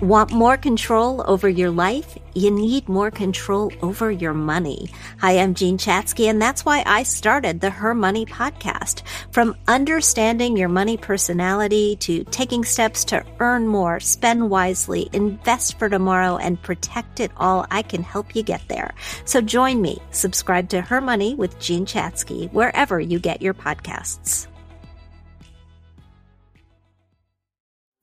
Want more control over your life? You need more control over your money. Hi, I'm Jean Chatzky, and that's why I started the Her Money podcast. From understanding your money personality to taking steps to earn more, spend wisely, invest for tomorrow, and protect it all, I can help you get there. So join me. Subscribe to Her Money with Jean Chatzky wherever you get your podcasts.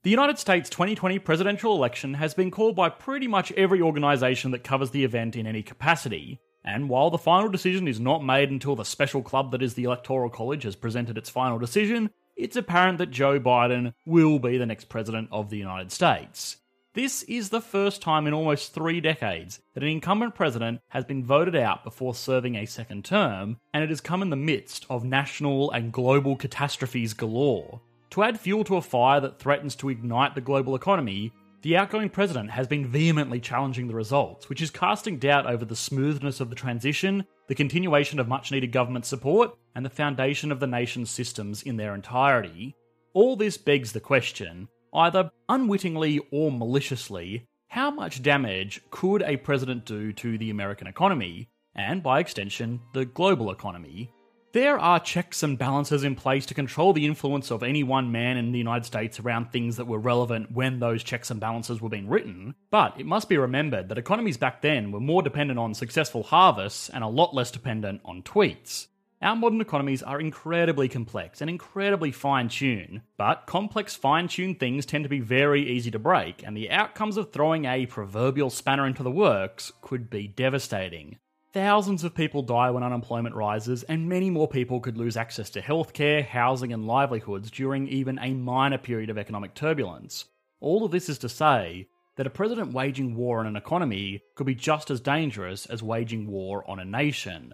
The United States 2020 presidential election has been called by pretty much every organisation that covers the event in any capacity. And while the final decision is not made until the special club that is the Electoral College has presented its final decision, it's apparent that Joe Biden will be the next president of the United States. This is the first time in almost three decades that an incumbent president has been voted out before serving a second term, and it has come in the midst of national and global catastrophes galore. To add fuel to a fire that threatens to ignite the global economy, the outgoing president has been vehemently challenging the results, which is casting doubt over the smoothness of the transition, the continuation of much needed government support, and the foundation of the nation's systems in their entirety. All this begs the question, either unwittingly or maliciously, how much damage could a president do to the American economy, and by extension, the global economy? There are checks and balances in place to control the influence of any one man in the United States around things that were relevant when those checks and balances were being written, but it must be remembered that economies back then were more dependent on successful harvests and a lot less dependent on tweets. Our modern economies are incredibly complex and incredibly fine tuned, but complex fine tuned things tend to be very easy to break, and the outcomes of throwing a proverbial spanner into the works could be devastating. Thousands of people die when unemployment rises, and many more people could lose access to healthcare, housing, and livelihoods during even a minor period of economic turbulence. All of this is to say that a president waging war on an economy could be just as dangerous as waging war on a nation.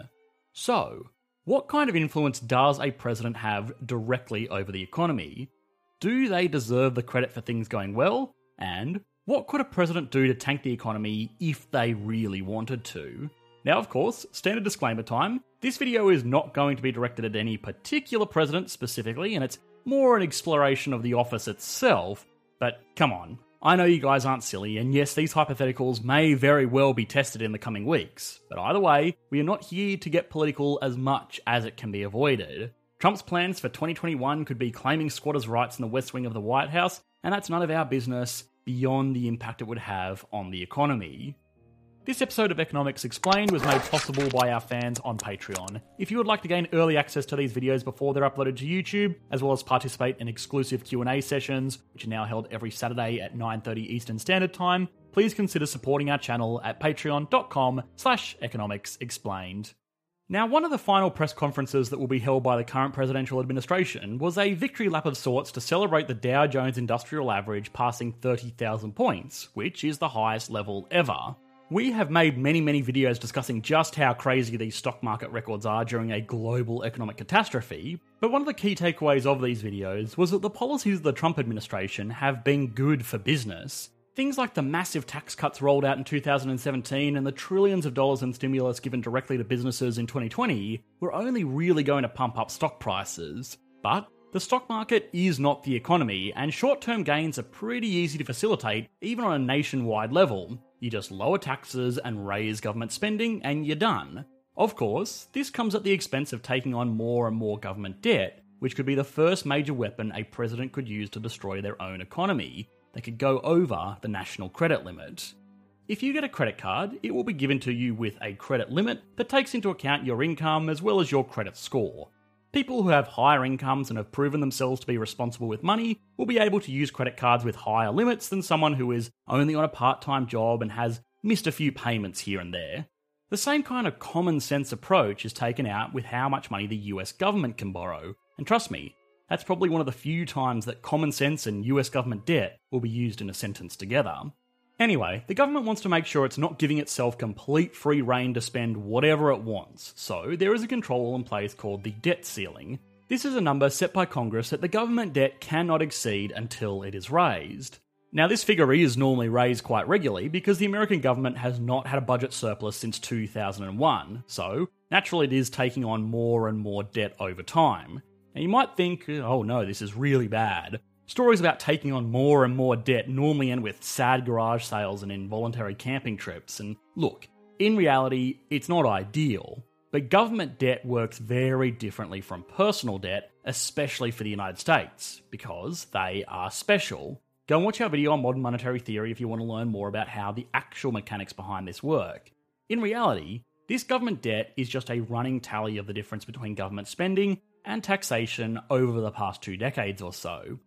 So, what kind of influence does a president have directly over the economy? Do they deserve the credit for things going well? And what could a president do to tank the economy if they really wanted to? Now, of course, standard disclaimer time this video is not going to be directed at any particular president specifically, and it's more an exploration of the office itself. But come on, I know you guys aren't silly, and yes, these hypotheticals may very well be tested in the coming weeks. But either way, we are not here to get political as much as it can be avoided. Trump's plans for 2021 could be claiming squatters' rights in the West Wing of the White House, and that's none of our business beyond the impact it would have on the economy. This episode of Economics Explained was made possible by our fans on Patreon. If you would like to gain early access to these videos before they're uploaded to YouTube, as well as participate in exclusive Q&A sessions, which are now held every Saturday at 9:30 Eastern Standard Time, please consider supporting our channel at patreon.com slash economics explained. Now, one of the final press conferences that will be held by the current presidential administration was a victory lap of sorts to celebrate the Dow Jones Industrial Average passing 30,000 points, which is the highest level ever. We have made many, many videos discussing just how crazy these stock market records are during a global economic catastrophe, but one of the key takeaways of these videos was that the policies of the Trump administration have been good for business. Things like the massive tax cuts rolled out in 2017 and the trillions of dollars in stimulus given directly to businesses in 2020 were only really going to pump up stock prices. But the stock market is not the economy, and short term gains are pretty easy to facilitate, even on a nationwide level. You just lower taxes and raise government spending, and you're done. Of course, this comes at the expense of taking on more and more government debt, which could be the first major weapon a president could use to destroy their own economy. They could go over the national credit limit. If you get a credit card, it will be given to you with a credit limit that takes into account your income as well as your credit score. People who have higher incomes and have proven themselves to be responsible with money will be able to use credit cards with higher limits than someone who is only on a part time job and has missed a few payments here and there. The same kind of common sense approach is taken out with how much money the US government can borrow. And trust me, that's probably one of the few times that common sense and US government debt will be used in a sentence together. Anyway, the government wants to make sure it's not giving itself complete free rein to spend whatever it wants, so there is a control in place called the debt ceiling. This is a number set by Congress that the government debt cannot exceed until it is raised. Now, this figure is normally raised quite regularly because the American government has not had a budget surplus since 2001, so naturally it is taking on more and more debt over time. Now, you might think, oh no, this is really bad. Stories about taking on more and more debt normally end with sad garage sales and involuntary camping trips. And look, in reality, it's not ideal. But government debt works very differently from personal debt, especially for the United States, because they are special. Go and watch our video on modern monetary theory if you want to learn more about how the actual mechanics behind this work. In reality, this government debt is just a running tally of the difference between government spending and taxation over the past two decades or so.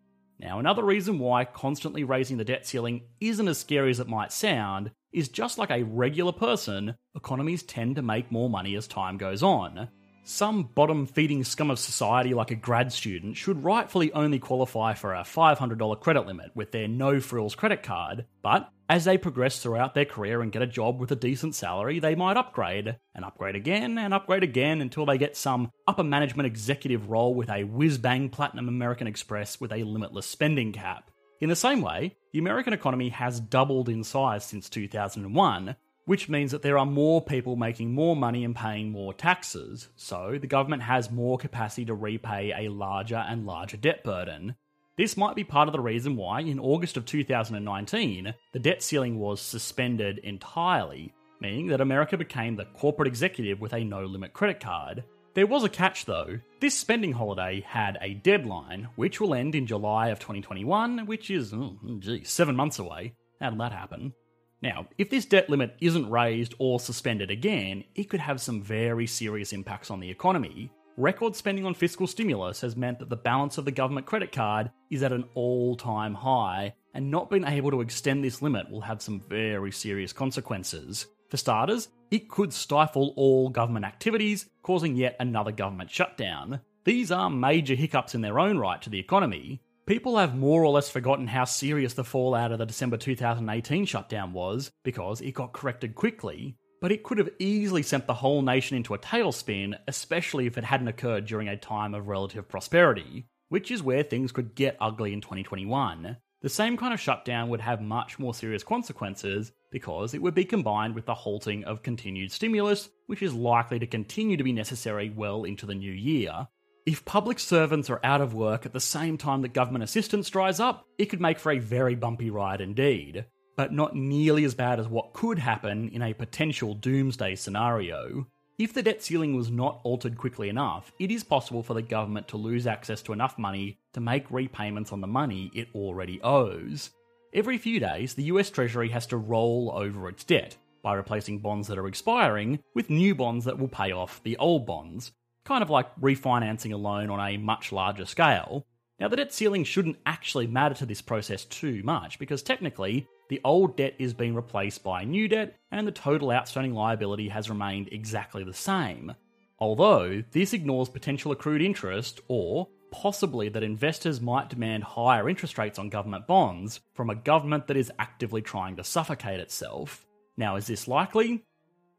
Now, another reason why constantly raising the debt ceiling isn't as scary as it might sound is just like a regular person, economies tend to make more money as time goes on. Some bottom feeding scum of society, like a grad student, should rightfully only qualify for a $500 credit limit with their no frills credit card, but as they progress throughout their career and get a job with a decent salary, they might upgrade, and upgrade again, and upgrade again until they get some upper management executive role with a whiz bang Platinum American Express with a limitless spending cap. In the same way, the American economy has doubled in size since 2001, which means that there are more people making more money and paying more taxes, so the government has more capacity to repay a larger and larger debt burden, this might be part of the reason why, in August of 2019, the debt ceiling was suspended entirely, meaning that America became the corporate executive with a no limit credit card. There was a catch though. This spending holiday had a deadline, which will end in July of 2021, which is, mm, mm, oh, gee, seven months away. How did that happen? Now, if this debt limit isn't raised or suspended again, it could have some very serious impacts on the economy, Record spending on fiscal stimulus has meant that the balance of the government credit card is at an all time high, and not being able to extend this limit will have some very serious consequences. For starters, it could stifle all government activities, causing yet another government shutdown. These are major hiccups in their own right to the economy. People have more or less forgotten how serious the fallout of the December 2018 shutdown was because it got corrected quickly, but it could have easily sent the whole nation into a tailspin, especially if it hadn't occurred during a time of relative prosperity, which is where things could get ugly in 2021. The same kind of shutdown would have much more serious consequences because it would be combined with the halting of continued stimulus, which is likely to continue to be necessary well into the new year. If public servants are out of work at the same time that government assistance dries up, it could make for a very bumpy ride indeed but not nearly as bad as what could happen in a potential doomsday scenario. If the debt ceiling was not altered quickly enough, it is possible for the government to lose access to enough money to make repayments on the money it already owes. Every few days, the US Treasury has to roll over its debt by replacing bonds that are expiring with new bonds that will pay off the old bonds, kind of like refinancing a loan on a much larger scale. Now, the debt ceiling shouldn't actually matter to this process too much because technically, the old debt is being replaced by new debt, and the total outstanding liability has remained exactly the same. Although, this ignores potential accrued interest, or possibly that investors might demand higher interest rates on government bonds from a government that is actively trying to suffocate itself. Now, is this likely?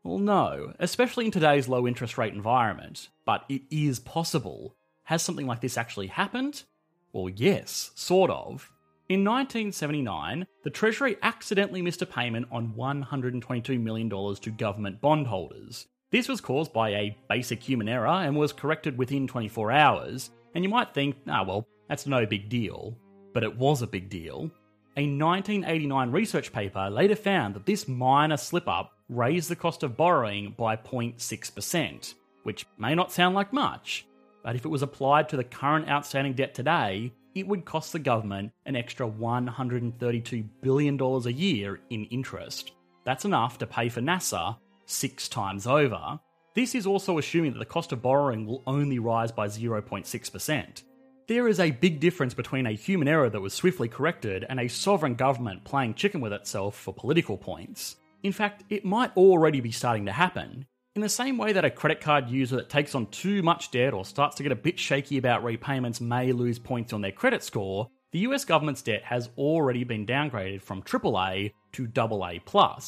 Well, no, especially in today's low interest rate environment, but it is possible. Has something like this actually happened? Well, yes, sort of. In 1979, the Treasury accidentally missed a payment on $122 million to government bondholders. This was caused by a basic human error and was corrected within 24 hours, and you might think, ah, well, that's no big deal. But it was a big deal. A 1989 research paper later found that this minor slip up raised the cost of borrowing by 0.6%, which may not sound like much, but if it was applied to the current outstanding debt today, it would cost the government an extra $132 billion a year in interest. That's enough to pay for NASA six times over. This is also assuming that the cost of borrowing will only rise by 0.6%. There is a big difference between a human error that was swiftly corrected and a sovereign government playing chicken with itself for political points. In fact, it might already be starting to happen. In the same way that a credit card user that takes on too much debt or starts to get a bit shaky about repayments may lose points on their credit score, the US government's debt has already been downgraded from AAA to AA+.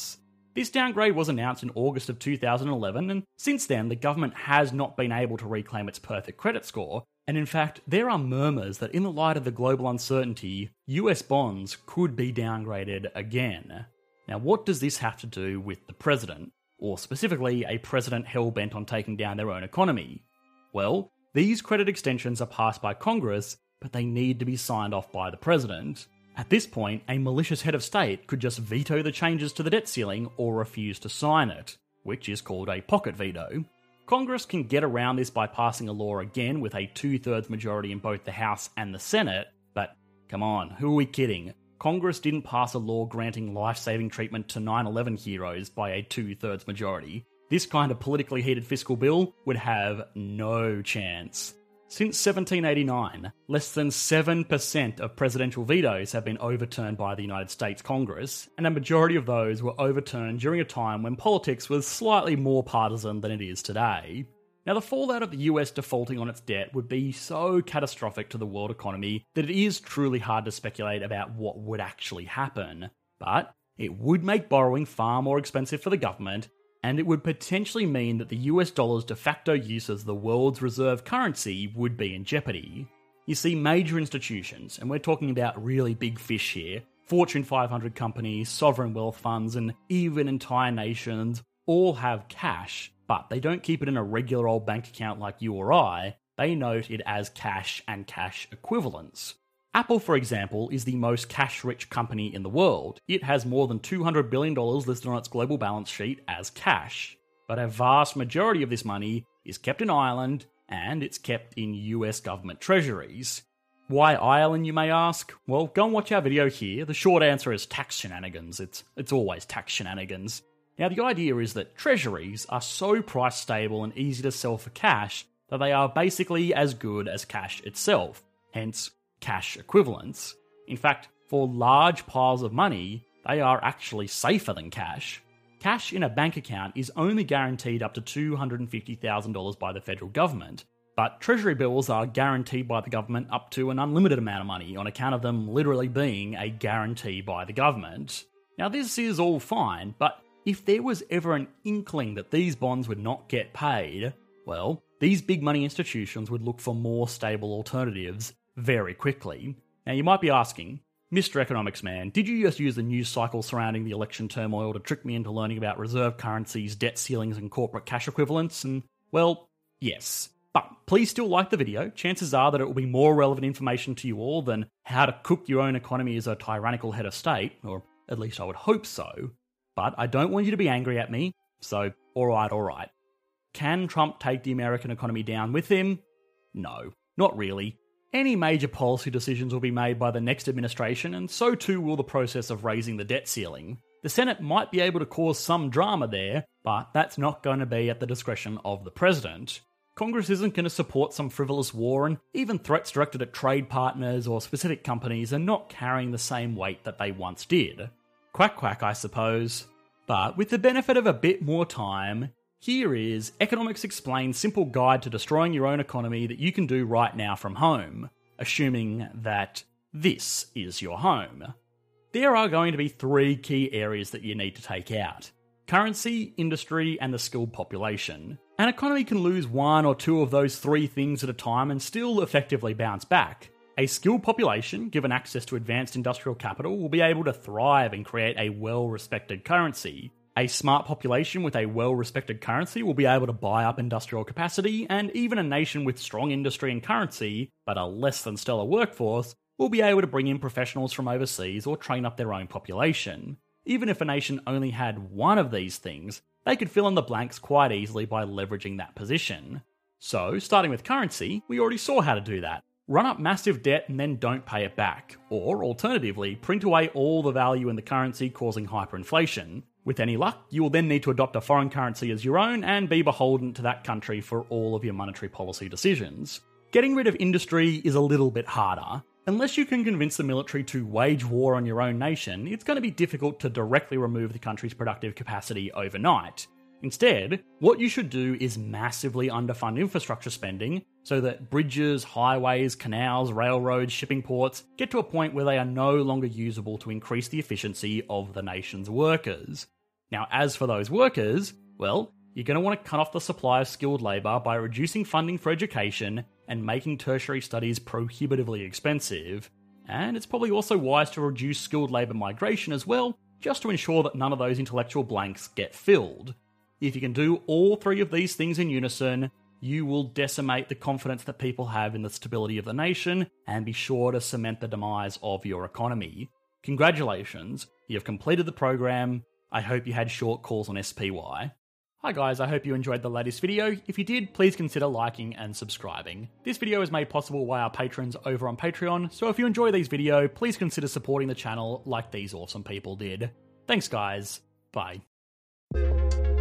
This downgrade was announced in August of 2011, and since then, the government has not been able to reclaim its perfect credit score. And in fact, there are murmurs that in the light of the global uncertainty, US bonds could be downgraded again. Now, what does this have to do with the president? Or specifically a president hell bent on taking down their own economy? Well, these credit extensions are passed by Congress, but they need to be signed off by the president. At this point, a malicious head of state could just veto the changes to the debt ceiling or refuse to sign it, which is called a pocket veto. Congress can get around this by passing a law again with a two thirds majority in both the House and the Senate, but come on, who are we kidding? Congress didn't pass a law granting life saving treatment to 9 11 heroes by a two thirds majority. This kind of politically heated fiscal bill would have no chance. Since 1789, less than 7% of presidential vetoes have been overturned by the United States Congress, and a majority of those were overturned during a time when politics was slightly more partisan than it is today. Now, the fallout of the US defaulting on its debt would be so catastrophic to the world economy that it is truly hard to speculate about what would actually happen. But it would make borrowing far more expensive for the government, and it would potentially mean that the US dollar's de facto use as the world's reserve currency would be in jeopardy. You see, major institutions, and we're talking about really big fish here Fortune 500 companies, sovereign wealth funds, and even entire nations all have cash but they don't keep it in a regular old bank account like you or I, they note it as cash and cash equivalents. Apple, for example, is the most cash rich company in the world. It has more than $200 billion listed on its global balance sheet as cash. But a vast majority of this money is kept in Ireland and it's kept in US government treasuries. Why Ireland, you may ask? Well, go and watch our video here. The short answer is tax shenanigans. It's, it's always tax shenanigans. Now, the idea is that treasuries are so price stable and easy to sell for cash that they are basically as good as cash itself, hence, cash equivalents. In fact, for large piles of money, they are actually safer than cash. Cash in a bank account is only guaranteed up to $250,000 by the federal government, but treasury bills are guaranteed by the government up to an unlimited amount of money on account of them literally being a guarantee by the government. Now, this is all fine, but if there was ever an inkling that these bonds would not get paid, well, these big money institutions would look for more stable alternatives very quickly. Now, you might be asking, Mr. Economics Man, did you just use the news cycle surrounding the election turmoil to trick me into learning about reserve currencies, debt ceilings, and corporate cash equivalents? And, well, yes. But please still like the video. Chances are that it will be more relevant information to you all than how to cook your own economy as a tyrannical head of state, or at least I would hope so. But I don't want you to be angry at me, so alright, alright. Can Trump take the American economy down with him? No, not really. Any major policy decisions will be made by the next administration, and so too will the process of raising the debt ceiling. The Senate might be able to cause some drama there, but that's not going to be at the discretion of the president. Congress isn't going to support some frivolous war, and even threats directed at trade partners or specific companies are not carrying the same weight that they once did. Quack quack, I suppose. But with the benefit of a bit more time, here is Economics Explained Simple Guide to Destroying Your Own Economy that you can do right now from home, assuming that this is your home. There are going to be three key areas that you need to take out currency, industry, and the skilled population. An economy can lose one or two of those three things at a time and still effectively bounce back. A skilled population, given access to advanced industrial capital, will be able to thrive and create a well respected currency. A smart population with a well respected currency will be able to buy up industrial capacity, and even a nation with strong industry and currency, but a less than stellar workforce, will be able to bring in professionals from overseas or train up their own population. Even if a nation only had one of these things, they could fill in the blanks quite easily by leveraging that position. So, starting with currency, we already saw how to do that run up massive debt and then don't pay it back. Or alternatively, print away all the value in the currency, causing hyperinflation. With any luck, you will then need to adopt a foreign currency as your own and be beholden to that country for all of your monetary policy decisions. Getting rid of industry is a little bit harder. Unless you can convince the military to wage war on your own nation, it's going to be difficult to directly remove the country's productive capacity overnight. Instead, what you should do is massively underfund infrastructure spending so that bridges, highways, canals, railroads, shipping ports get to a point where they are no longer usable to increase the efficiency of the nation's workers. Now, as for those workers, well, you're going to want to cut off the supply of skilled labour by reducing funding for education and making tertiary studies prohibitively expensive. And it's probably also wise to reduce skilled labour migration as well, just to ensure that none of those intellectual blanks get filled. If you can do all three of these things in unison, you will decimate the confidence that people have in the stability of the nation and be sure to cement the demise of your economy. Congratulations, you have completed the program. I hope you had short calls on SPY. Hi guys, I hope you enjoyed the latest video. If you did, please consider liking and subscribing. This video is made possible by our patrons over on Patreon, so if you enjoy these videos, please consider supporting the channel like these awesome people did. Thanks guys, bye.